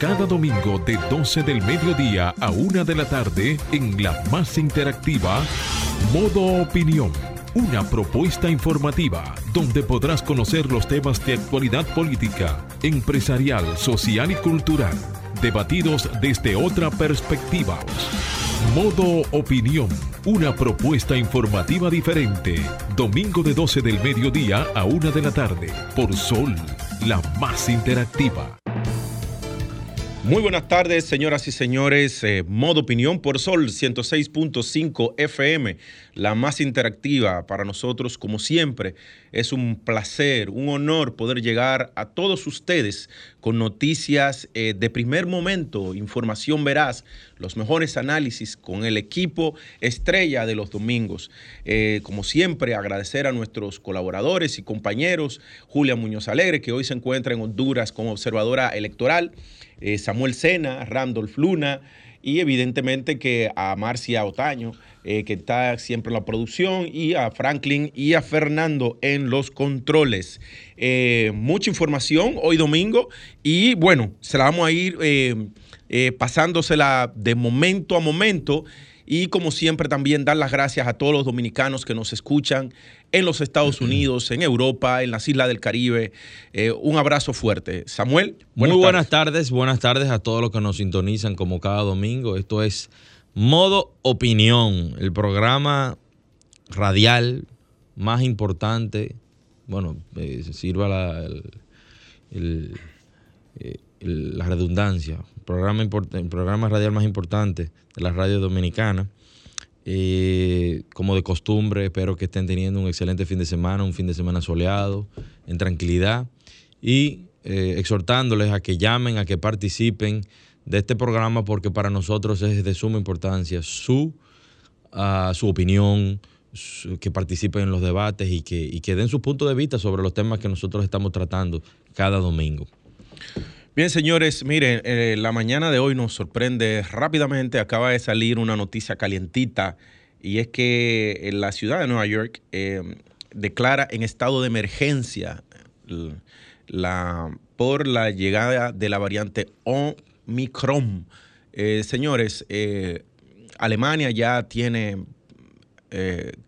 cada domingo de 12 del mediodía a 1 de la tarde en la más interactiva Modo Opinión. Una propuesta informativa donde podrás conocer los temas de actualidad política, empresarial, social y cultural, debatidos desde otra perspectiva. Modo Opinión, una propuesta informativa diferente. Domingo de 12 del mediodía a 1 de la tarde, por Sol, la más interactiva. Muy buenas tardes, señoras y señores. Eh, modo opinión por Sol 106.5 FM, la más interactiva para nosotros, como siempre. Es un placer, un honor poder llegar a todos ustedes con noticias eh, de primer momento, información veraz, los mejores análisis con el equipo estrella de los domingos. Eh, como siempre, agradecer a nuestros colaboradores y compañeros, Julia Muñoz Alegre, que hoy se encuentra en Honduras como observadora electoral. Eh, Samuel Sena, Randolph Luna y evidentemente que a Marcia Otaño, eh, que está siempre en la producción, y a Franklin y a Fernando en los controles. Eh, mucha información hoy domingo y bueno, se la vamos a ir pasándosela de momento a momento. Y como siempre también dar las gracias a todos los dominicanos que nos escuchan en los Estados Unidos, en Europa, en las Islas del Caribe. Eh, un abrazo fuerte. Samuel. Muy buenas tardes. buenas tardes a todos los que nos sintonizan como cada domingo. Esto es Modo Opinión, el programa radial más importante. Bueno, eh, sirva la, eh, la redundancia, programa, programa radial más importante de la radio dominicana. Eh, como de costumbre, espero que estén teniendo un excelente fin de semana, un fin de semana soleado, en tranquilidad y eh, exhortándoles a que llamen, a que participen de este programa porque para nosotros es de suma importancia su, ah, su opinión, que participen en los debates y que, y que den su punto de vista sobre los temas que nosotros estamos tratando cada domingo. Bien, señores, miren, eh, la mañana de hoy nos sorprende rápidamente. Acaba de salir una noticia calientita y es que en la ciudad de Nueva York eh, declara en estado de emergencia la, por la llegada de la variante Omicron. Eh, señores, Alemania ya tiene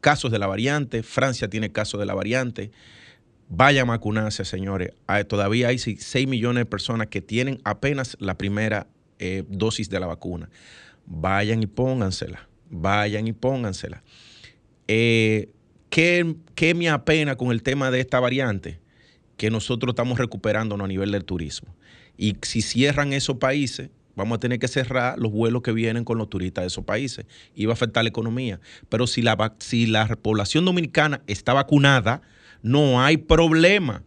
casos de la variante, Francia tiene casos de la variante. Vayan a vacunarse, señores. todavía hay 6 millones de personas que tienen apenas la primera eh, dosis de la vacuna. Vayan y póngansela. Vayan y póngansela. Eh, ¿qué, ¿Qué me apena con el tema de esta variante? Que nosotros estamos recuperándonos a nivel del turismo. Y si cierran esos países, vamos a tener que cerrar los vuelos que vienen con los turistas de esos países. Y va a afectar la economía. Pero si la, si la población dominicana está vacunada, no hay problema.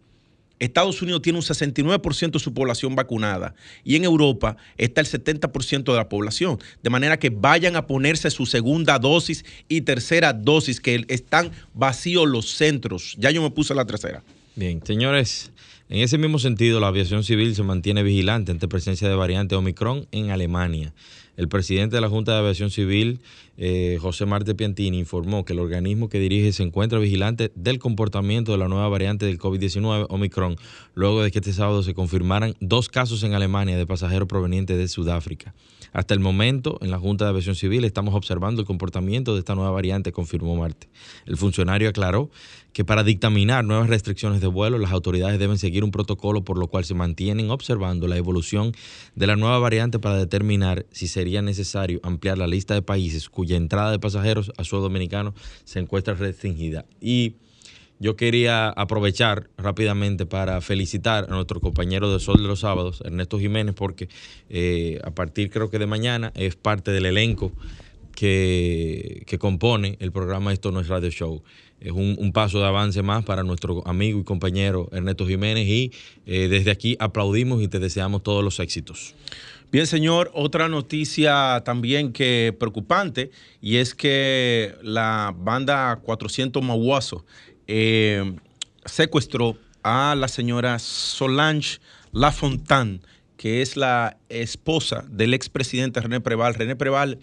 Estados Unidos tiene un 69% de su población vacunada y en Europa está el 70% de la población. De manera que vayan a ponerse su segunda dosis y tercera dosis, que están vacíos los centros. Ya yo me puse la tercera. Bien, señores, en ese mismo sentido, la aviación civil se mantiene vigilante ante presencia de variante Omicron en Alemania. El presidente de la Junta de Aviación Civil, eh, José Marte Piantini, informó que el organismo que dirige se encuentra vigilante del comportamiento de la nueva variante del COVID-19 Omicron, luego de que este sábado se confirmaran dos casos en Alemania de pasajeros provenientes de Sudáfrica. Hasta el momento, en la Junta de Aviación Civil estamos observando el comportamiento de esta nueva variante, confirmó Marte. El funcionario aclaró que para dictaminar nuevas restricciones de vuelo, las autoridades deben seguir un protocolo por lo cual se mantienen observando la evolución de la nueva variante para determinar si sería necesario ampliar la lista de países cuya entrada de pasajeros a suelo dominicano se encuentra restringida. Y yo quería aprovechar rápidamente para felicitar a nuestro compañero de Sol de los Sábados, Ernesto Jiménez, porque eh, a partir creo que de mañana es parte del elenco que, que compone el programa Esto no es Radio Show. Es un, paso de avance más para nuestro amigo y compañero Ernesto Jiménez y eh, desde aquí aplaudimos y te deseamos todos los éxitos. Bien, señor, otra noticia también que preocupante y es que la banda 400 Maguazo eh, secuestró a la señora Solange Lafontaine, que es la esposa del expresidente René Preval. René Preval,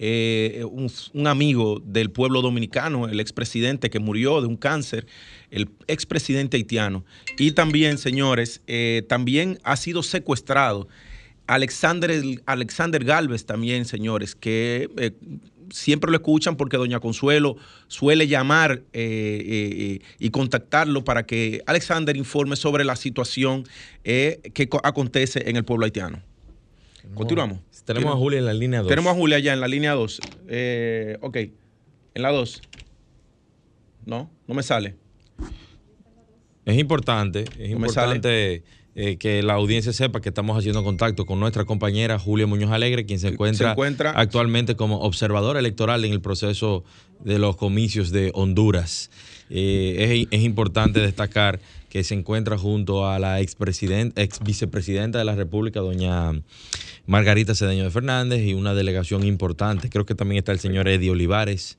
eh, un, amigo del pueblo dominicano, el expresidente que murió de un cáncer, el expresidente haitiano. Y también, señores, eh, también ha sido secuestrado Alexander, Alexander Galvez también, señores, que eh, siempre lo escuchan porque doña Consuelo suele llamar y contactarlo para que Alexander informe sobre la situación que acontece en el pueblo haitiano. Continuamos. Tenemos a Julia en la línea 2. Tenemos a Julia ya en la línea 2. ok, en la 2. No, no me sale. Es importante, es importante eh, que la audiencia sepa que estamos haciendo contacto con nuestra compañera Julia Muñoz Alegre, quien se encuentra, actualmente como observadora electoral en el proceso de los comicios de Honduras. Eh, es, importante destacar que se encuentra junto a la ex vicepresidenta de la República, doña Margarita Cedeño de Fernández, y una delegación importante. Creo que también está el señor Eddie Olivares.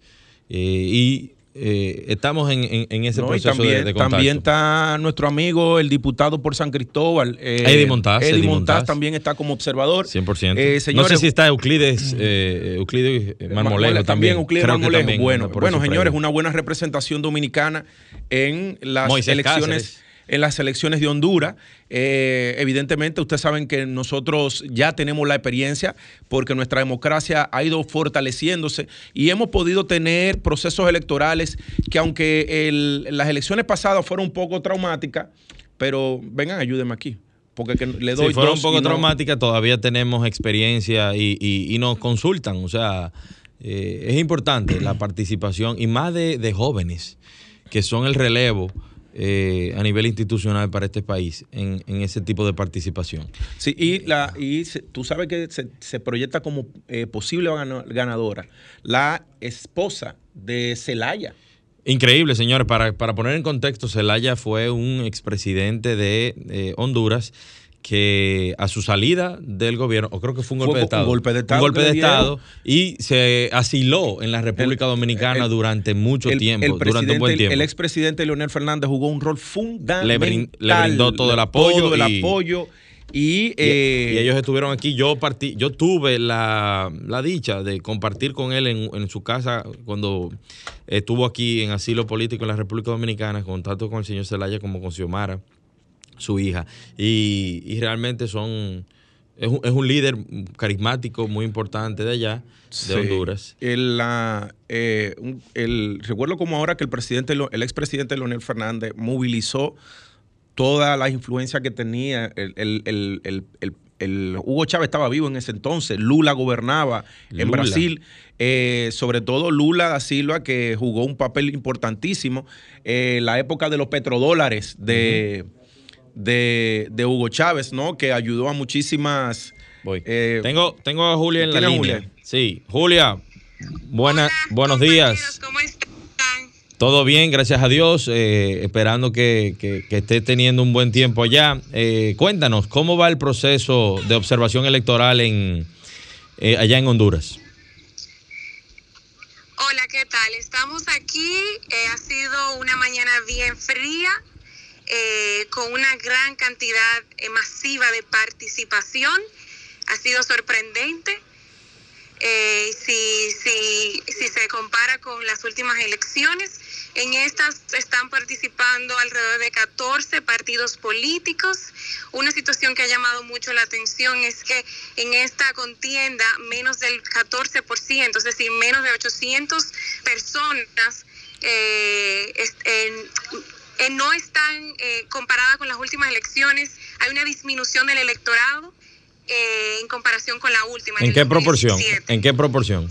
Eh, y eh, estamos en, ese proceso también, de, contacto. También está nuestro amigo, el diputado por San Cristóbal. Eh, Eddie Montaz. Eddie, Montaz, también está como observador. 100%. Eh, no sé si está Euclides, eh, Euclides Marmolejo también. Euclides Marmolejo. bueno, bueno señores, una buena representación dominicana en las elecciones en las elecciones de Honduras. Eh, evidentemente, ustedes saben que nosotros ya tenemos la experiencia porque nuestra democracia ha ido fortaleciéndose y hemos podido tener procesos electorales que aunque las elecciones pasadas fueron un poco traumáticas, pero vengan, ayúdenme aquí porque le doy. Si fueron un poco traumáticas, todavía tenemos experiencia y, nos consultan. O sea, eh, es importante la participación y más de jóvenes que son el relevo eh, a nivel institucional para este país en, ese tipo de participación. Sí, y, la, y tú sabes que se, proyecta como eh, posible ganadora la esposa de Celaya. Increíble, señores. Para, para poner en contexto, Celaya fue un expresidente de eh, Honduras que a su salida del gobierno, o creo que fue un golpe de Estado. Un golpe de Estado. Un golpe de Estado y se asiló en la República Dominicana durante mucho tiempo, durante un buen tiempo. El expresidente Leonel Fernández jugó un rol fundamental. Le, brindó todo el apoyo. Todo el apoyo. Y, eh, ellos estuvieron aquí. Yo partí, yo tuve la, dicha de compartir con él en, su casa cuando estuvo aquí en asilo político en la República Dominicana, tanto con el señor Zelaya como con Xiomara su hija. Y, realmente son. Es un, es un, líder carismático muy importante de allá, de Honduras. El, la, eh, el, recuerdo como ahora que el presidente, el expresidente Leonel Fernández movilizó toda la influencia que tenía el, Hugo Chávez estaba vivo en ese entonces, Lula gobernaba en Brasil, eh, sobre todo Lula da Silva que jugó un papel importantísimo, en la época de los petrodólares de, de, Hugo Chávez, ¿no? Que ayudó a muchísimas. Voy. Eh, tengo, tengo a Julia en la línea. Sí, Julia, buena, buenos días. ¿Cómo están? Todo bien, gracias a Dios. Eh, esperando que, que, esté teniendo un buen tiempo allá. Eh, cuéntanos, ¿cómo va el proceso de observación electoral en, allá en Honduras? Hola, ¿qué tal? Estamos aquí. ha sido una mañana bien fría eh, con una gran cantidad eh, masiva de participación. Ha sido sorprendente. Eh, si, si, si se compara con las últimas elecciones, en estas están participando alrededor de 14 partidos políticos. Una situación que ha llamado mucho la atención es que en esta contienda menos del 14%, es decir, menos de 800 personas eh, no están eh, comparadas con las últimas elecciones. Hay una disminución del electorado eh, en comparación con la última. ¿En qué proporción? ¿En qué proporción?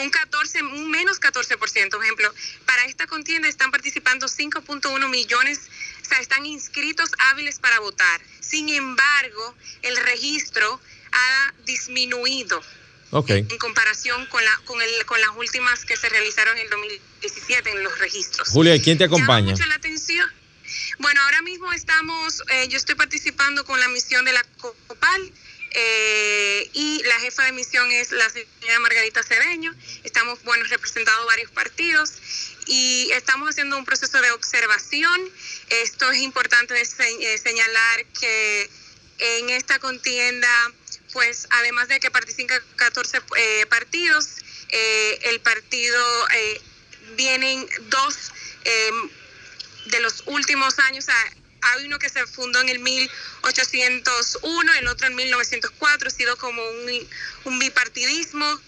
un 14, un menos 14%. Por ejemplo, para esta contienda están participando 5.1 millones, o sea, están inscritos hábiles para votar. Sin embargo, el registro ha disminuido. En comparación con, la, con, el, con las últimas que se realizaron en el 2017 en los registros. Julia, ¿quién te acompaña? Mucho la atención. Bueno, ahora mismo estamos, eh, yo estoy participando con la misión de la COPAL eh, y la jefa de misión es la señora Margarita Cedeño. Estamos, bueno, representados varios partidos y estamos haciendo un proceso de observación. Esto es importante eh, señalar que en esta contienda pues además de que participan 14 eh, partidos, eh, el partido eh, vienen dos em, de los últimos años, hay uno que se fundó en el 1801, el otro en 1904, ha sido como un, un bipartidismo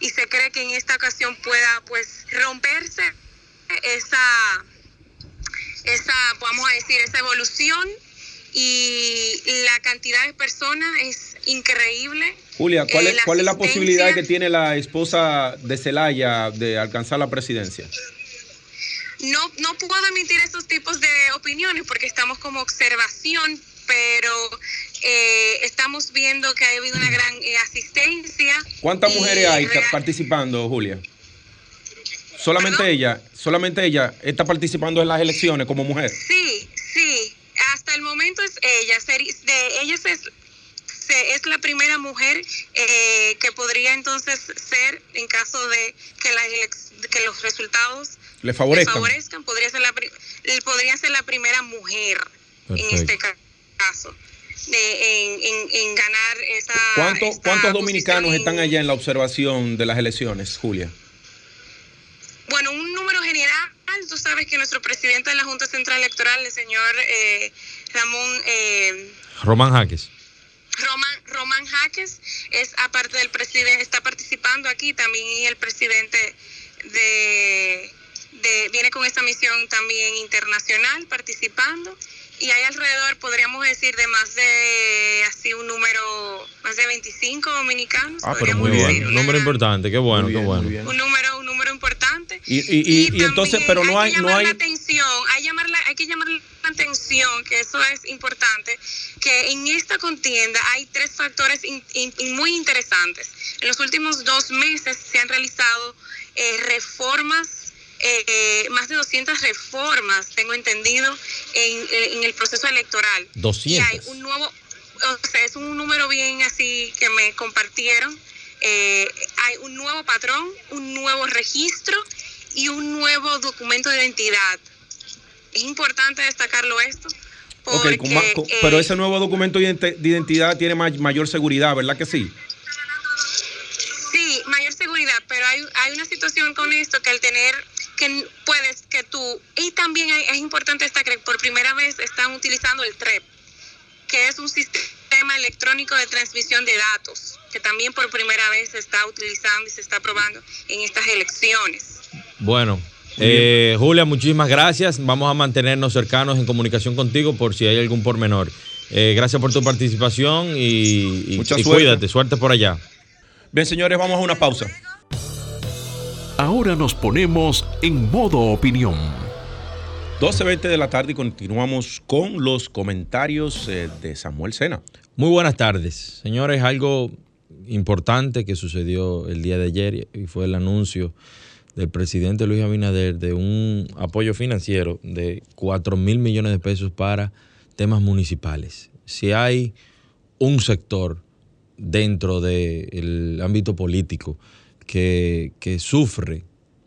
y se cree que en esta ocasión pueda pues romperse esa, esa, vamos a decir, esa evolución y la cantidad de personas es increíble. Julia, ¿cuál, es, ¿cuál es la posibilidad que tiene la esposa de Celaya de alcanzar la presidencia? No, no puedo emitir esos tipos de opiniones porque estamos como observación, pero eh, estamos viendo que ha habido una gran eh, asistencia. ¿Cuántas mujeres hay participando, Julia? Solamente ella, solamente ella está participando en las elecciones como mujer. Sí, sí. Hasta el momento es ella. De ella es, es la primera mujer eh, que podría entonces ser en caso de que, la, que los resultados le favorezcan. favorezcan podría ser la, podría ser la primera mujer en este caso. en, ganar esa. ¿Cuántos dominicanos están allá en la observación de las elecciones, Julia? Bueno, un número general, tú sabes que nuestro presidente de la Junta Central Electoral, el señor eh, Ramón... Eh, Román Jaques. Román, Román Jaques es aparte del presidente, está participando aquí también el presidente de, de, viene con esta misión también internacional participando y hay alrededor, podríamos decir, de más de así un número, más de 25 dominicanos. Ah, pero muy bien, un número importante, qué bueno, qué bueno. Un número, un número importante. Y, y, y, entonces, pero no hay, no hay. La atención, hay, llamar la, hay que llamar la atención, que eso es importante, que en esta contienda hay tres factores muy interesantes. En los últimos dos meses se han realizado eh, reformas eh, más de 200 reformas, tengo entendido, en, el proceso electoral. 200. Y hay un nuevo, o sea, es un número bien así que me compartieron. Eh, hay un nuevo patrón, un nuevo registro y un nuevo documento de identidad. Es importante destacarlo esto. Porque, pero ese nuevo documento de identidad tiene mayor seguridad, ¿verdad que sí? Sí, mayor seguridad, pero hay, hay una situación con esto que al tener que puedes que tú, y también es importante esta que por primera vez están utilizando el TREP, que es un sistema electrónico de transmisión de datos, que también por primera vez se está utilizando y se está aprobando en estas elecciones. Bueno, eh, Julia, muchísimas gracias. Vamos a mantenernos cercanos en comunicación contigo por si hay algún pormenor. Eh, gracias por tu participación y, y cuídate, suerte por allá. Bien, señores, vamos a una pausa. Ahora nos ponemos en modo opinión. 12.20 de la tarde y continuamos con los comentarios eh, de Samuel Sena. Muy buenas tardes. Señores, algo importante que sucedió el día de ayer y fue el anuncio del presidente Luis Abinader de un apoyo financiero de 4 mil millones de pesos para temas municipales. Si hay un sector dentro del ámbito político que, sufre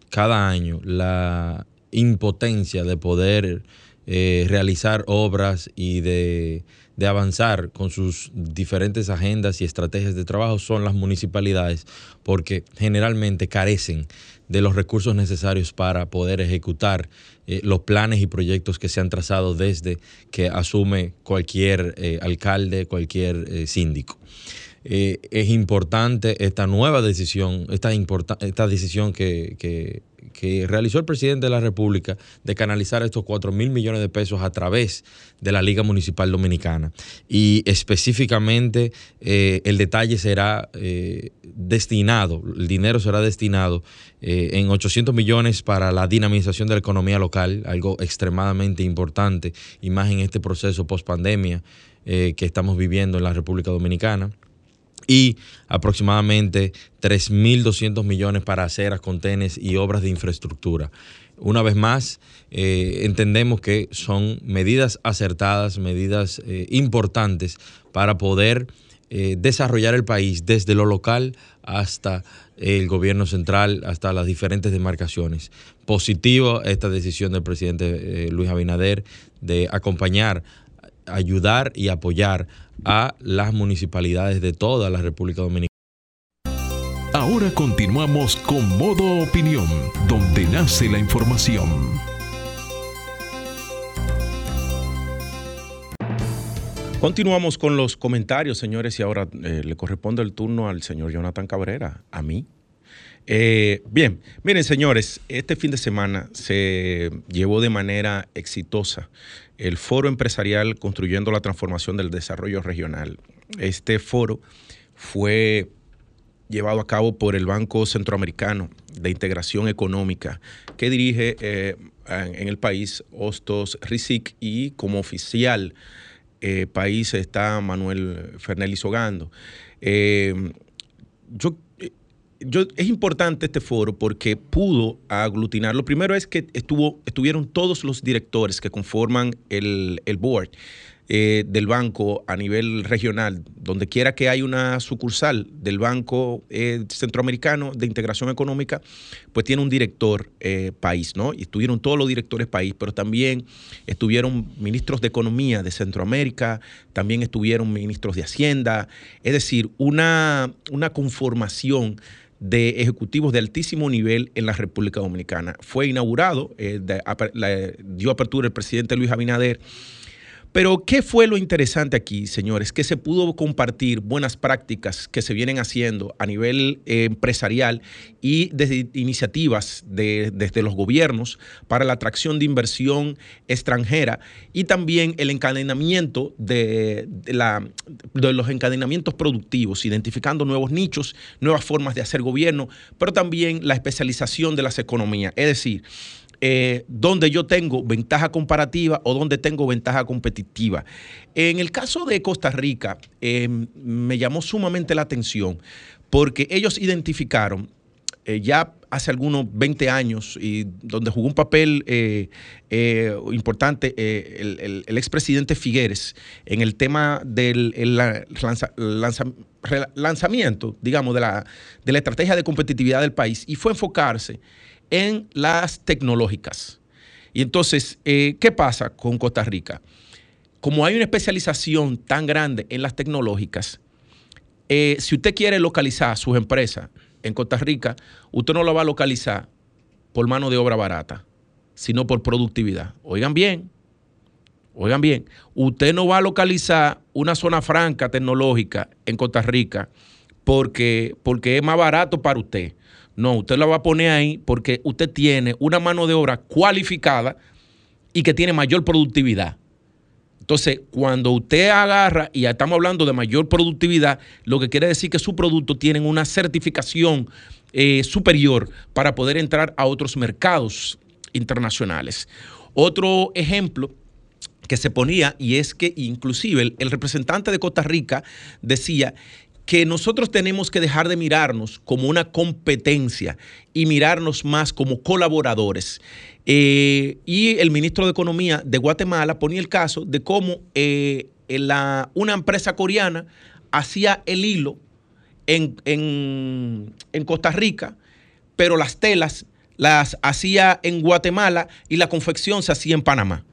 cada año la impotencia de poder eh, realizar obras y de, avanzar con sus diferentes agendas y estrategias de trabajo son las municipalidades, porque generalmente carecen de los recursos necesarios para poder ejecutar eh, los planes y proyectos que se han trazado desde que asume cualquier eh, alcalde, cualquier síndico. Eh, es importante esta nueva decisión, esta, esta decisión que, realizó el presidente de la República de canalizar estos 4 mil millones de pesos a través de la Liga Municipal Dominicana. Y específicamente eh, el detalle será eh, destinado, el dinero será destinado en 800 millones para la dinamización de la economía local, algo extremadamente importante, y más en este proceso post pandemia que estamos viviendo en la República Dominicana y aproximadamente 3.200 millones para aceras, contenes y obras de infraestructura. Una vez más, eh, entendemos que son medidas acertadas, medidas eh, importantes para poder eh, desarrollar el país desde lo local hasta el gobierno central, hasta las diferentes demarcaciones. Positivo esta decisión del presidente Luis Abinader de acompañar, ayudar y apoyar a las municipalidades de toda la República Dominicana. Ahora continuamos con Modo Opinión, donde nace la información. Continuamos con los comentarios, señores, y ahora eh, le corresponde el turno al señor Jonathan Cabrera, a mí. Eh, bien, miren, señores, este fin de semana se llevó de manera exitosa el foro empresarial Construyendo la Transformación del Desarrollo Regional. Este foro fue llevado a cabo por el Banco Centroamericano de Integración Económica, que dirige eh, en el país Hostos Rizik y como oficial eh, país está Manuel Fernández Ogando. Eh, yo, yo, es importante este foro porque pudo aglutinar. Lo primero es que estuvo, estuvieron todos los directores que conforman el, el board eh, del banco a nivel regional, donde quiera que haya una sucursal del Banco eh, Centroamericano de Integración Económica, pues tiene un director eh, país, ¿no? Y estuvieron todos los directores país, pero también estuvieron ministros de Economía de Centroamérica, también estuvieron ministros de Hacienda, es decir, una, una conformación de ejecutivos de altísimo nivel en la República Dominicana. Fue inaugurado, dio apertura el presidente Luis Abinader pero, ¿qué fue lo interesante aquí, señores? Que se pudo compartir buenas prácticas que se vienen haciendo a nivel eh, empresarial y desde iniciativas desde los gobiernos para la atracción de inversión extranjera y también el encadenamiento de, de los encadenamientos productivos, identificando nuevos nichos, nuevas formas de hacer gobierno, pero también la especialización de las economías. Es decir, eh, donde yo tengo ventaja comparativa o donde tengo ventaja competitiva. En el caso de Costa Rica, eh, me llamó sumamente la atención porque ellos identificaron eh, ya hace algunos 20 años y donde jugó un papel importante el, expresidente Figueres en el tema del lanzamiento, digamos, de la, de la estrategia de competitividad del país y fue enfocarse en las tecnológicas. Y entonces, eh, ¿qué pasa con Costa Rica? Como hay una especialización tan grande en las tecnológicas, eh, si usted quiere localizar sus empresas en Costa Rica, usted no lo va a localizar por mano de obra barata, sino por productividad. Oigan bien, oigan bien, usted no va a localizar una zona franca tecnológica en Costa Rica porque, porque es más barato para usted no, usted la va a poner ahí porque usted tiene una mano de obra cualificada y que tiene mayor productividad. Entonces, cuando usted agarra, y estamos hablando de mayor productividad, lo que quiere decir que su producto tiene una certificación eh, superior para poder entrar a otros mercados internacionales. Otro ejemplo que se ponía, y es que inclusive el representante de Costa Rica decía que nosotros tenemos que dejar de mirarnos como una competencia y mirarnos más como colaboradores. Eh, y el ministro de Economía de Guatemala ponía el caso de cómo eh, una empresa coreana hacía el hilo en, en Costa Rica, pero las telas las hacía en Guatemala y la confección se hacía en Panamá.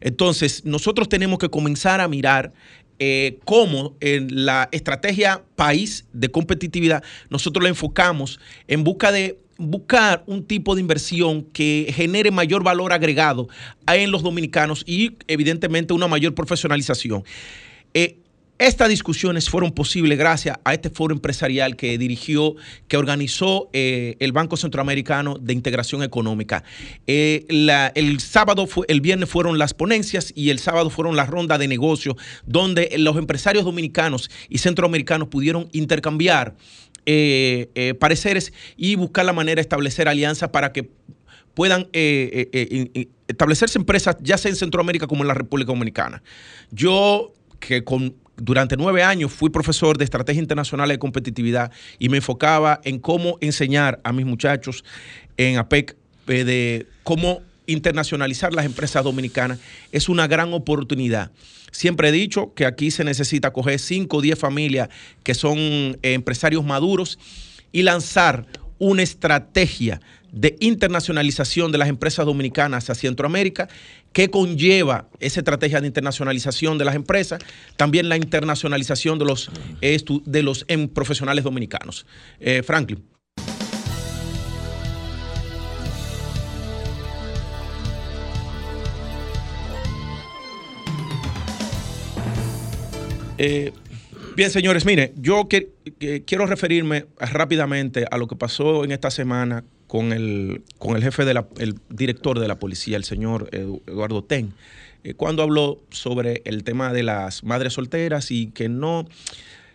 Entonces, nosotros tenemos que comenzar a mirar eh, cómo en la estrategia país de competitividad nosotros la enfocamos en busca de buscar un tipo de inversión que genere mayor valor agregado en los dominicanos y evidentemente una mayor profesionalización. Eh, estas discusiones fueron posibles gracias a este foro empresarial que dirigió, que organizó eh, el Banco Centroamericano de Integración Económica. Eh, el sábado, el viernes fueron las ponencias y el sábado fueron las rondas de negocios donde los empresarios dominicanos y centroamericanos pudieron intercambiar eh, pareceres y buscar la manera de establecer alianzas para que puedan establecerse empresas ya sea en Centroamérica como en la República Dominicana. Yo que con durante nueve años fui profesor de estrategia internacional de competitividad y me enfocaba en cómo enseñar a mis muchachos en APEC eh, de cómo internacionalizar las empresas dominicanas. Es una gran oportunidad. Siempre he dicho que aquí se necesita coger 5 o 10 familias que son eh, empresarios maduros y lanzar una estrategia de internacionalización de las empresas dominicanas hacia Centroamérica, que conlleva esa estrategia de internacionalización de las empresas, también la internacionalización de los, de los em, profesionales dominicanos. Eh, Franklin. Eh, bien, señores, mire, yo quiero referirme rápidamente a lo que pasó en esta semana con el, con el jefe del director de la policía, el señor Eduardo Ten, eh, cuando habló sobre el tema de las madres solteras y que no,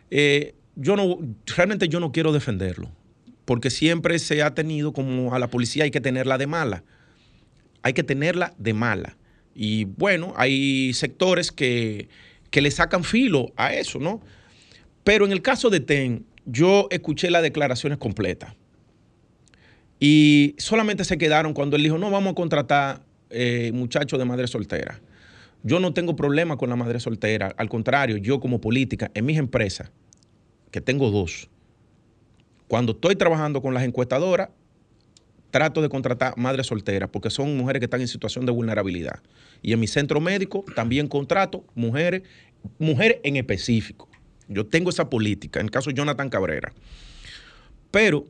eh, yo no, realmente yo no quiero defenderlo, porque siempre se ha tenido como a la policía hay que tenerla de mala, hay que tenerla de mala. Y bueno, hay sectores que, que le sacan filo a eso, ¿no? Pero en el caso de TEN, yo escuché las declaraciones completas. Y solamente se quedaron cuando él dijo, no, vamos a contratar eh, muchachos de madre soltera. Yo no tengo problema con la madre soltera. Al contrario, yo como política, en mis empresas, que tengo dos, cuando estoy trabajando con las encuestadoras, trato de contratar madres solteras porque son mujeres que están en situación de vulnerabilidad. Y en mi centro médico también contrato mujeres, mujeres en específico. Yo tengo esa política, en el caso de Jonathan Cabrera. Pero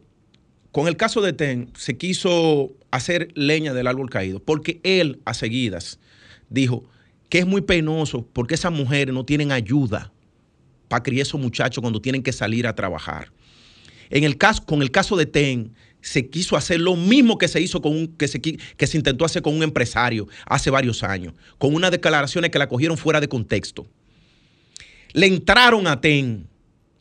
con el caso de TEN se quiso hacer leña del árbol caído porque él a seguidas dijo que es muy penoso porque esas mujeres no tienen ayuda para criar esos muchachos cuando tienen que salir a trabajar. En el caso, con el caso de TEN, se quiso hacer lo mismo que se hizo con un, que se, que se intentó hacer con un empresario hace varios años, con unas declaraciones que la cogieron fuera de contexto. Le entraron a TEN,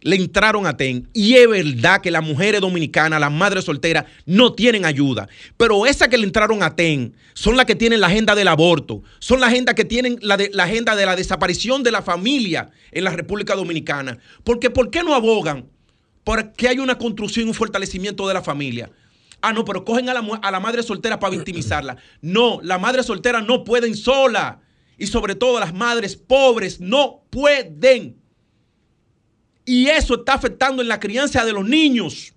le entraron a TEN, y es verdad que las mujeres dominicanas, las madres solteras, no tienen ayuda, pero esas que le entraron a TEN son las que tienen la agenda del aborto, son la agenda que tienen la, de, la agenda de la desaparición de la familia en la República Dominicana. Porque ¿por qué no abogan porque hay una construcción y un fortalecimiento de la familia. Ah, no, pero cogen a la, a la madre soltera para victimizarla. No, las madres solteras no pueden sola. Y sobre todo las madres pobres no pueden. Y eso está afectando en la crianza de los niños.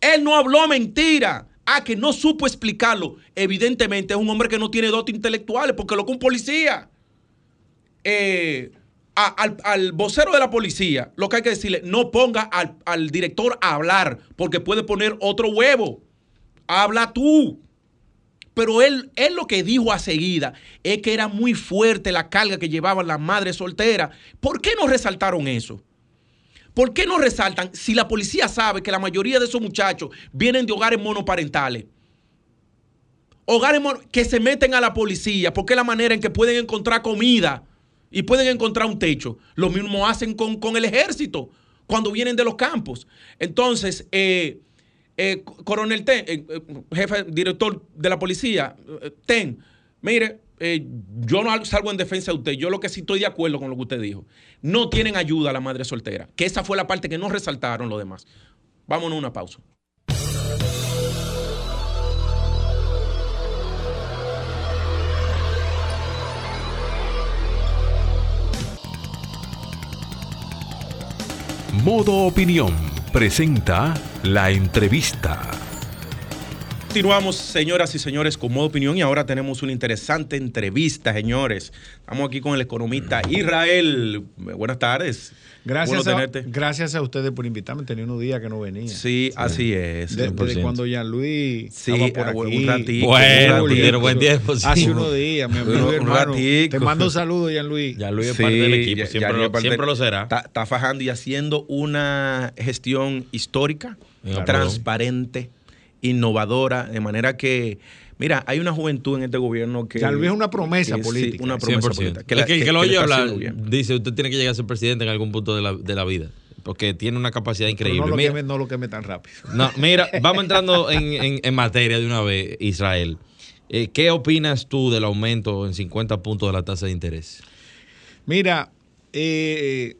Él no habló mentira. Ah, que no supo explicarlo. Evidentemente es un hombre que no tiene dotes intelectuales porque lo que un policía. Eh, al, vocero de la policía, lo que hay que decirle, no ponga al, director a hablar, porque puede poner otro huevo. Habla tú. Pero él, él lo que dijo a seguida es que era muy fuerte la carga que llevaban las madres solteras. ¿Por qué no resaltaron eso? ¿Por qué no resaltan si la policía sabe que la mayoría de esos muchachos vienen de hogares monoparentales? Hogares que se meten a la policía porque es la manera en que pueden encontrar comida y pueden encontrar un techo. Lo mismo hacen con, el ejército cuando vienen de los campos. Entonces, eh, eh, coronel Ten, eh, jefe, director de la policía, Ten, mire, yo no salgo en defensa de usted, yo lo que sí estoy de acuerdo con lo que usted dijo. No tienen ayuda a la madre soltera, que esa fue la parte que no resaltaron los demás. Vámonos a una pausa. Modo Opinión presenta la entrevista. Continuamos, señoras y señores, con modo opinión y ahora tenemos una interesante entrevista, señores. Estamos aquí con el economista Israel. Buenas tardes. Gracias, a, gracias a ustedes por invitarme. Tenía unos días que no venía. Sí, así es. desde cuando Jean-Louis sí, estaba por aquí. Un ratito. Bueno, un buen tiempo. Hace unos días, mi amigo hermano. Te mando un saludo, Jean-Louis. Jean-Louis es parte del equipo, siempre, siempre lo será. Está, fajando y haciendo una gestión histórica, transparente innovadora, de manera que, mira, hay una juventud en este gobierno que... Tal vez una promesa política. una promesa política. Que, que, lo oye hablar dice, usted tiene que llegar a ser presidente en algún punto de la, de la vida porque tiene una capacidad increíble. no, lo queme, no lo queme tan rápido. No, mira, vamos entrando en, en, materia de una vez, Israel. Eh, ¿Qué opinas tú del aumento en 50 puntos de la tasa de interés? Mira, eh,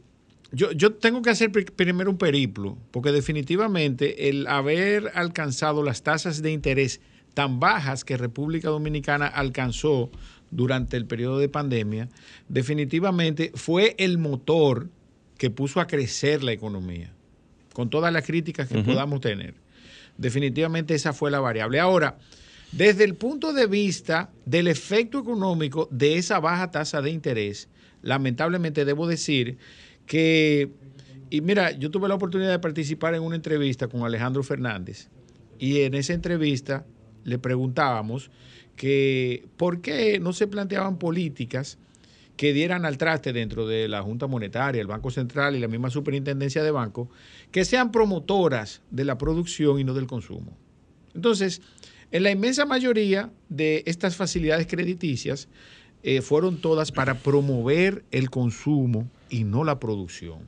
yo, tengo que hacer primero un periplo, porque definitivamente el haber alcanzado las tasas de interés tan bajas que República Dominicana alcanzó durante el periodo de pandemia, definitivamente fue el motor que puso a crecer la economía, con todas las críticas que podamos tener. Definitivamente esa fue la variable. Ahora, desde el punto de vista del efecto económico de esa baja tasa de interés, lamentablemente debo decir que, y mira, yo tuve la oportunidad de participar en una entrevista con Alejandro Fernández y en esa entrevista le preguntábamos que por qué no se planteaban políticas que dieran al traste dentro de la Junta Monetaria, el Banco Central y la misma Superintendencia de Banco, que sean promotoras de la producción y no del consumo. Entonces, en la inmensa mayoría de estas facilidades crediticias eh, fueron todas para promover el consumo y no la producción.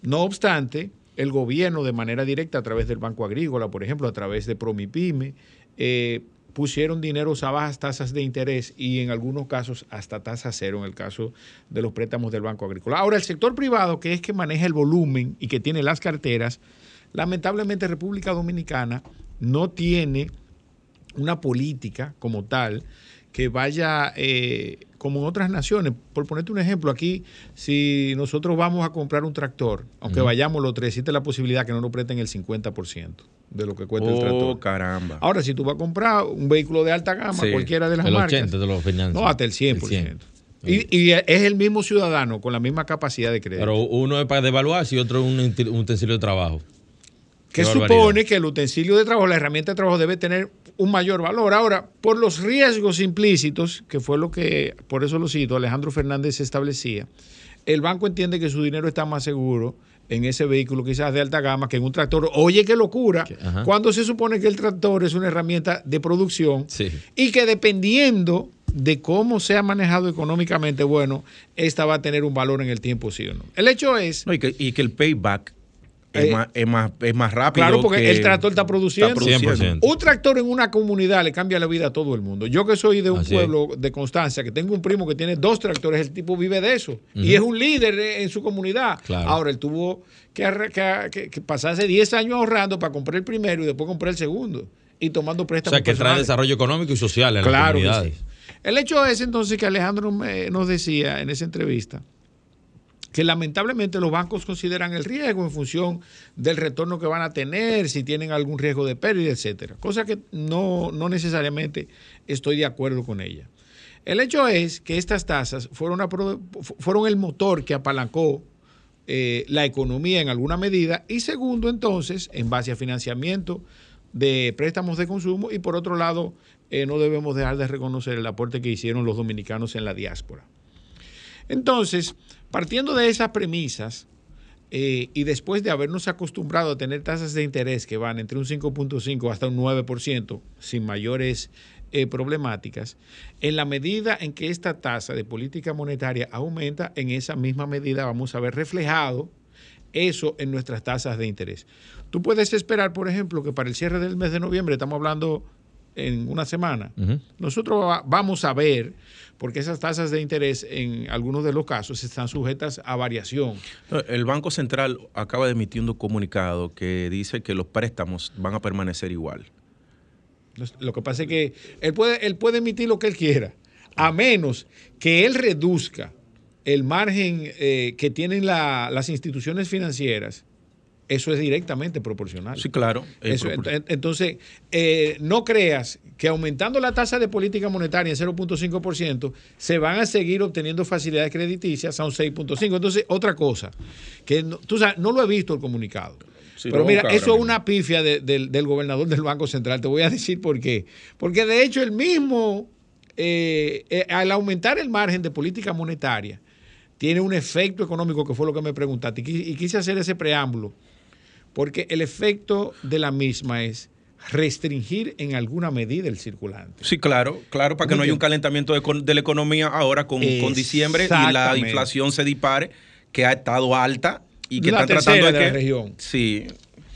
No obstante, el gobierno de manera directa a través del Banco Agrícola, por ejemplo, a través de Promipyme, eh, pusieron dinero a bajas tasas de interés y en algunos casos hasta tasa cero en el caso de los préstamos del Banco Agrícola. Ahora, el sector privado, que es que maneja el volumen y que tiene las carteras, lamentablemente República Dominicana no tiene una política como tal que vaya eh, como en otras naciones. Por ponerte un ejemplo, aquí, si nosotros vamos a comprar un tractor, aunque vayamos los tres, existe la posibilidad que no nos presten el 50% de lo que cuesta el tractor. Oh, caramba. Ahora, si tú vas a comprar un vehículo de alta gama, cualquiera de las el marcas. 80 de los finanzas. No, hasta el 100%. Y, y, es el mismo ciudadano con la misma capacidad de crédito. Pero uno es para devaluarse y otro es un, utensilio de trabajo. Que supone que el utensilio de trabajo, la herramienta de trabajo debe tener un mayor valor. Ahora, por los riesgos implícitos, que fue lo que, por eso lo cito, Alejandro Fernández establecía, el banco entiende que su dinero está más seguro en ese vehículo quizás de alta gama que en un tractor. Oye, qué locura. Cuando se supone que el tractor es una herramienta de producción y que dependiendo de cómo sea manejado económicamente, bueno, esta va a tener un valor en el tiempo, sí o no. El hecho es... y, que, y que el payback es, eh, más, es, más, es, más, rápido. Claro, porque el tractor está produciendo. Un tractor en una comunidad le cambia la vida a todo el mundo. Yo que soy de un pueblo de Constancia, que tengo un primo que tiene dos tractores, el tipo vive de eso. Y es un líder en su comunidad. Ahora, él tuvo que, que, pasarse 10 años ahorrando para comprar el primero y después comprar el segundo. Y tomando préstamos. O sea, que trae desarrollo económico y social en claro las comunidades. El hecho es entonces que Alejandro eh, nos decía en esa entrevista que lamentablemente los bancos consideran el riesgo en función del retorno que van a tener, si tienen algún riesgo de pérdida, etcétera. Cosa que no, necesariamente estoy de acuerdo con ella. El hecho es que estas tasas fueron, fueron el motor que apalancó eh, la economía en alguna medida y segundo entonces, en base a financiamiento de préstamos de consumo y por otro lado, eh, no debemos dejar de reconocer el aporte que hicieron los dominicanos en la diáspora. Entonces, Partiendo de esas premisas, eh, y después de habernos acostumbrado a tener tasas de interés que van entre un 5.5 hasta un 9% sin mayores eh, problemáticas, en la medida en que esta tasa de política monetaria aumenta, en esa misma medida vamos a ver reflejado eso en nuestras tasas de interés. Tú puedes esperar, por ejemplo, que para el cierre del mes de noviembre, estamos hablando en una semana, nosotros vamos a ver porque esas tasas de interés en algunos de los casos están sujetas a variación. El Banco Central acaba de emitir un comunicado que dice que los préstamos van a permanecer igual. Lo que pasa es que él puede, él puede emitir lo que él quiera, a menos que él reduzca el margen eh, que tienen las instituciones financieras eso es directamente proporcional. Sí, claro. entonces, eh, no creas que aumentando la tasa de política monetaria en 0.5%, se van a seguir obteniendo facilidades crediticias a un 6.5%. Entonces, otra cosa, que no, tú sabes, no lo he visto el comunicado. Pero mira, eso es una pifia del gobernador del Banco Central. Te voy a decir por qué. Porque de hecho el mismo, eh, eh, al aumentar el margen de política monetaria, tiene un efecto económico que fue lo que me preguntaste. y quise hacer ese preámbulo porque el efecto de la misma es restringir en alguna medida el circulante. Sí, claro, claro, para que no haya un calentamiento de, la economía ahora con, con, diciembre y la inflación se dispare, que ha estado alta y que la están tratando de, de que, la región. Sí,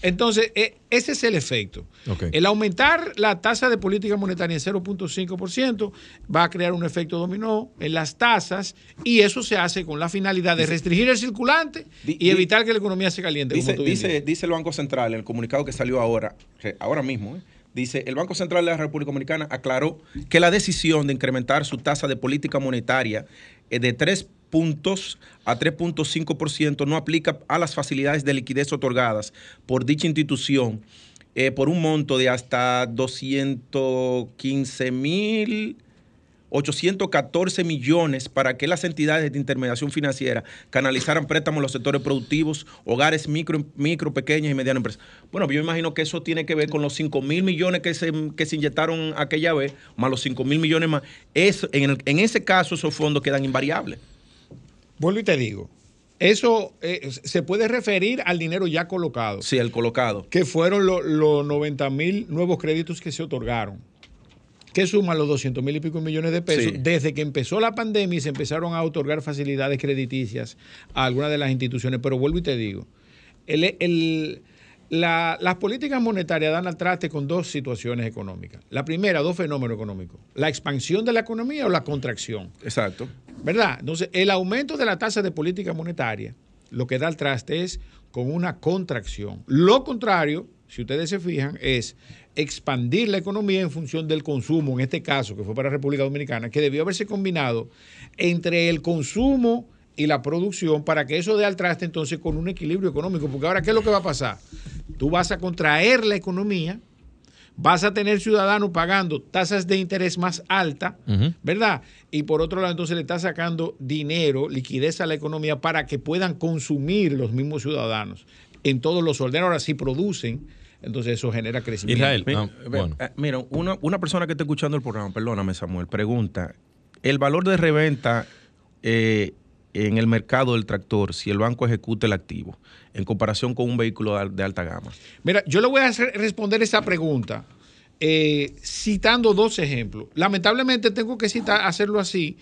entonces, e, ese es el efecto. El aumentar la tasa de política monetaria en 0.5% va a crear un efecto dominó en las tasas y eso se hace con la finalidad de restringir el circulante y evitar que la economía se caliente. Dice, dice, el Banco Central en el comunicado que salió ahora, ahora mismo, ¿eh? dice, el Banco Central de la República Dominicana aclaró que la decisión de incrementar su tasa de política monetaria de 3 puntos a 3.5% no aplica a las facilidades de liquidez otorgadas por dicha institución eh, por un monto de hasta 215 mil 814 millones para que las entidades de intermediación financiera canalizaran préstamos en los sectores productivos, hogares micro, micro pequeñas y medianas empresas. Bueno, yo imagino que eso tiene que ver con los 5 mil millones que se, que se inyectaron aquella vez, más los 5 mil millones más. En, en ese caso, esos fondos quedan invariables. Vuelvo y te digo, eso eh, se puede referir al dinero ya colocado. Sí, el colocado. Que fueron los 90 mil nuevos créditos que se otorgaron. Que suman los 200 mil y pico millones de pesos. Desde que empezó la pandemia y se empezaron a otorgar facilidades crediticias a algunas de las instituciones. Pero vuelvo y te digo, las políticas monetarias dan al traste con dos situaciones económicas. La primera, dos fenómenos económicos. La expansión de la economía o la contracción. Exacto. ¿Verdad? Entonces, el aumento de la tasa de política monetaria lo que da al traste es con una contracción. Lo contrario, si ustedes se fijan, es expandir la economía en función del consumo, en este caso, que fue para República Dominicana, que debió haberse combinado entre el consumo y la producción para que eso dé al traste entonces con un equilibrio económico. Porque ahora, ¿qué es lo que va a pasar? Tú vas a contraer la economía, vas a tener ciudadanos pagando tasas de interés más altas, ¿verdad? Y por otro lado, entonces le estás sacando dinero, liquidez a la economía para que puedan consumir los mismos ciudadanos en todos los órdenes. Ahora, si producen, entonces eso genera crecimiento. Israel, ah, mira, eh, una, una, persona que está escuchando el programa, perdóname Samuel, pregunta, ¿el valor de reventa eh, en el mercado del tractor si el banco ejecuta el activo en comparación con un vehículo de alta gama? Mira, yo le voy a responder esa pregunta eh, citando dos ejemplos. Lamentablemente tengo que citar, hacerlo así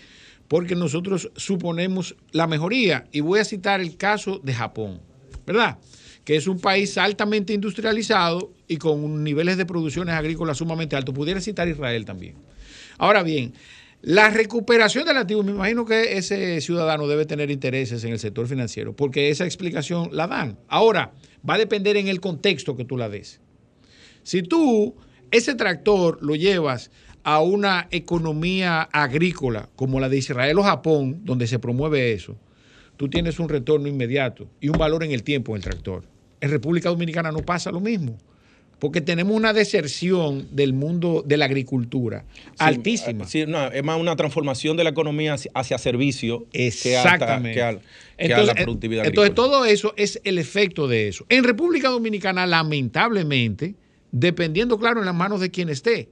porque nosotros suponemos la mejoría y voy a citar el caso de Japón, ¿verdad? Que es un país altamente industrializado y con niveles de producciones agrícolas sumamente altos. Pudiera citar Israel también. Ahora bien, la recuperación del activo, me imagino que ese ciudadano debe tener intereses en el sector financiero, porque esa explicación la dan. Ahora, va a depender en el contexto que tú la des. Si tú ese tractor lo llevas a una economía agrícola como la de Israel o Japón, donde se promueve eso, tú tienes un retorno inmediato y un valor en el tiempo en el tractor. En República Dominicana no pasa lo mismo porque tenemos una deserción del mundo de la agricultura altísima. Sí, no, es más una transformación de la economía hacia, servicio Exactamente. que, a la productividad. Entonces, todo eso es el efecto de eso. En República Dominicana, lamentablemente, dependiendo, claro, en las manos de quien esté,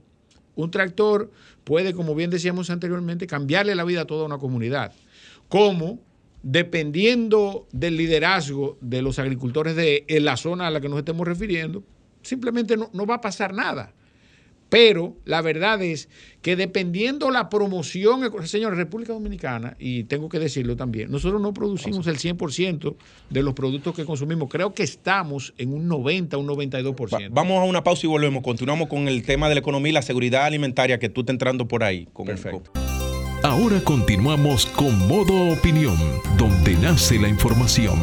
un tractor puede, como bien decíamos anteriormente, cambiarle la vida a toda una comunidad. Como dependiendo del liderazgo de los agricultores de la zona a la que nos estemos refiriendo, simplemente no, va a pasar nada. Pero la verdad es que dependiendo la promoción, señor, República Dominicana, y tengo que decirlo también, nosotros no producimos el 100% de los productos que consumimos. Creo que estamos en un 90, un 92%. vamos a una pausa y volvemos. Continuamos con el tema de la economía y la seguridad alimentaria que tú estás entrando por ahí. Perfecto. Ahora continuamos con Modo Opinión, donde nace la información.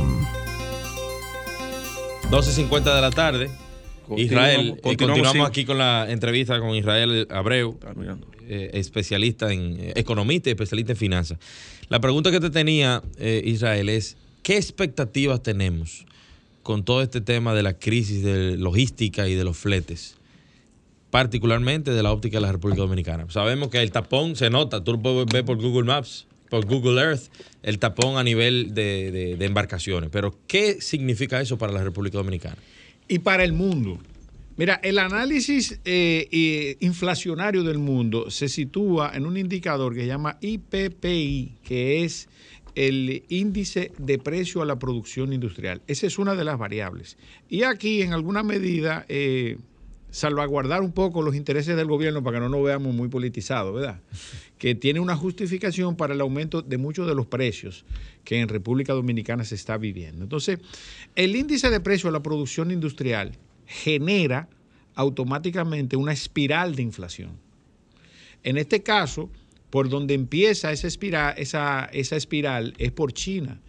12.50 de la tarde. Israel, continuamos, aquí con la entrevista con Israel Abreu, eh, especialista en eh, economista y especialista en finanzas. La pregunta que te tenía, eh, Israel, es ¿qué expectativas tenemos con todo este tema de la crisis de logística y de los fletes? particularmente de la óptica de la República Dominicana. Sabemos que el tapón se nota, tú lo puedes ver por Google Maps, por Google Earth, el tapón a nivel de embarcaciones. Pero, ¿qué significa eso para la República Dominicana? Y para el mundo. Mira, el análisis eh, inflacionario del mundo se sitúa en un indicador que se llama IPPI, que es el índice de precio a la producción industrial. Esa es una de las variables. Y aquí, en alguna medida, eh, salvaguardar un poco los intereses del gobierno para que no nos veamos muy politizados, ¿verdad? Que tiene una justificación para el aumento de muchos de los precios que en República Dominicana se está viviendo. Entonces, el índice de precio a la producción industrial genera automáticamente una espiral de inflación. En este caso, por donde empieza esa espiral, esa, esa espiral es por China,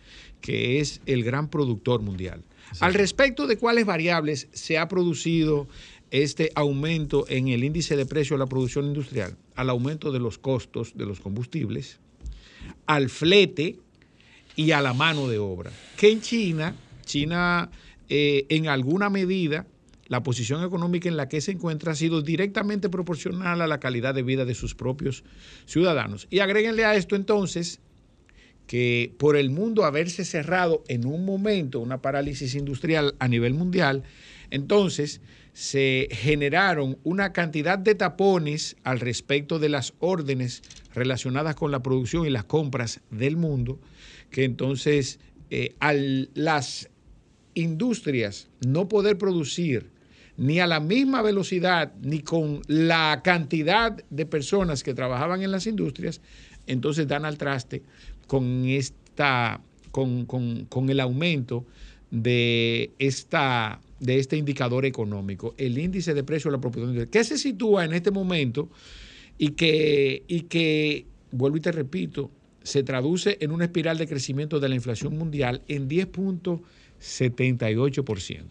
que es el gran productor mundial. Al respecto de cuáles variables se ha producido este aumento en el índice de precio de la producción industrial, al aumento de los costos de los combustibles, al flete y a la mano de obra. Que en China, China eh, en alguna medida la posición económica en la que se encuentra ha sido directamente proporcional a la calidad de vida de sus propios ciudadanos. Y agréguenle a esto entonces que por el mundo haberse cerrado en un momento una parálisis industrial a nivel mundial, entonces se generaron una cantidad de tapones al respecto de las órdenes relacionadas con la producción y las compras del mundo, que entonces eh, al las industrias no poder producir ni a la misma velocidad ni con la cantidad de personas que trabajaban en las industrias, entonces dan al traste con esta con, con el aumento de esta de este indicador económico, el índice de precio de la propiedad, que se sitúa en este momento y que, y que, vuelvo y te repito, se traduce en una espiral de crecimiento de la inflación mundial en 10.78%.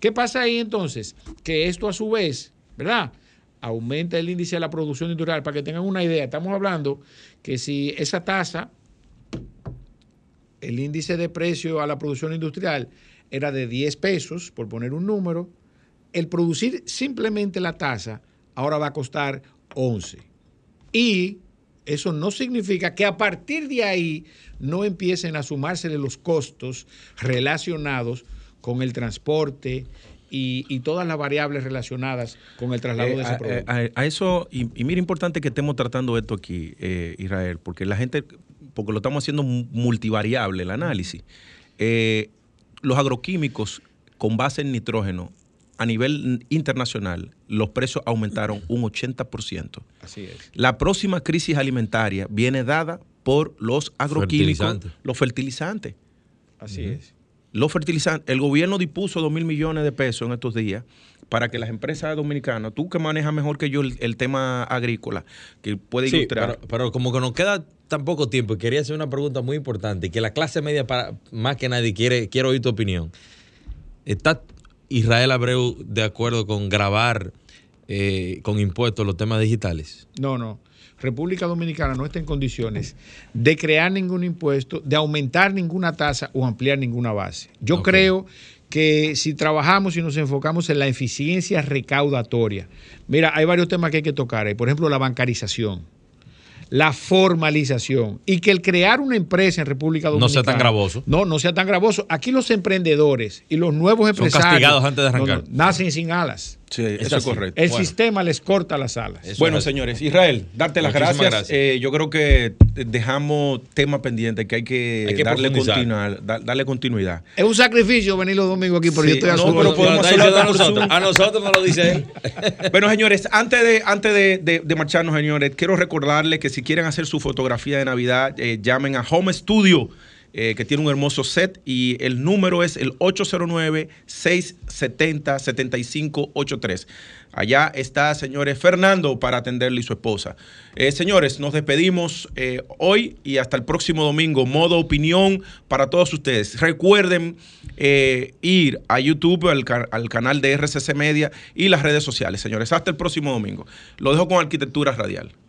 ¿Qué pasa ahí entonces? Que esto a su vez, ¿verdad? Aumenta el índice de la producción industrial. Para que tengan una idea, estamos hablando que si esa tasa, el índice de precio a la producción industrial, era de 10 pesos, por poner un número, el producir simplemente la tasa ahora va a costar 11. Y eso no significa que a partir de ahí no empiecen a sumársele los costos relacionados con el transporte y, todas las variables relacionadas con el traslado de ese eh, producto. A, eso, y, mira, importante que estemos tratando esto aquí, eh, Israel, porque la gente, porque lo estamos haciendo multivariable el análisis. Eh, los agroquímicos con base en nitrógeno a nivel internacional, los precios aumentaron un 80%. Así es. La próxima crisis alimentaria viene dada por los agroquímicos, los fertilizantes. Así es. Los fertilizantes. El gobierno dispuso 2 mil millones de pesos en estos días para que las empresas dominicanas, tú que manejas mejor que yo el, tema agrícola, que puede ilustrar. pero, pero, como que nos queda tan poco tiempo, y quería hacer una pregunta muy importante, y que la clase media, para más que nadie, quiere, quiero oír tu opinión. ¿Está Israel Abreu de acuerdo con grabar eh, con impuestos los temas digitales? No, no. República Dominicana no está en condiciones de crear ningún impuesto, de aumentar ninguna tasa o ampliar ninguna base. Yo creo que si trabajamos y nos enfocamos en la eficiencia recaudatoria, mira, hay varios temas que hay que tocar. Por ejemplo, la bancarización, la formalización y que el crear una empresa en República Dominicana no sea tan gravoso. No, no sea tan gravoso. Aquí los emprendedores y los nuevos empresarios Son castigados antes de arrancar. nacen sin alas. Sí, eso es correcto. El sistema les corta las alas. bueno, señores, Israel, darte las gracias. Eh, yo creo que dejamos tema pendiente que hay que, darle, continuidad, darle continuidad. Es un sacrificio venir los domingos aquí, pero yo estoy a no, pero podemos hacerlo a nosotros. A nosotros nos lo dice él. bueno, señores, antes de, antes de, marcharnos, señores, quiero recordarles que si quieren hacer su fotografía de Navidad, eh, llamen a Home Studio. Eh, que tiene un hermoso set y el número es el 809-670-7583. Allá está, señores, Fernando para atenderle y su esposa. Eh, señores, nos despedimos eh, hoy y hasta el próximo domingo. Modo opinión para todos ustedes. Recuerden ir a YouTube, al, al canal de RCC Media y las redes sociales, señores. Hasta el próximo domingo. Lo dejo con Arquitectura Radial.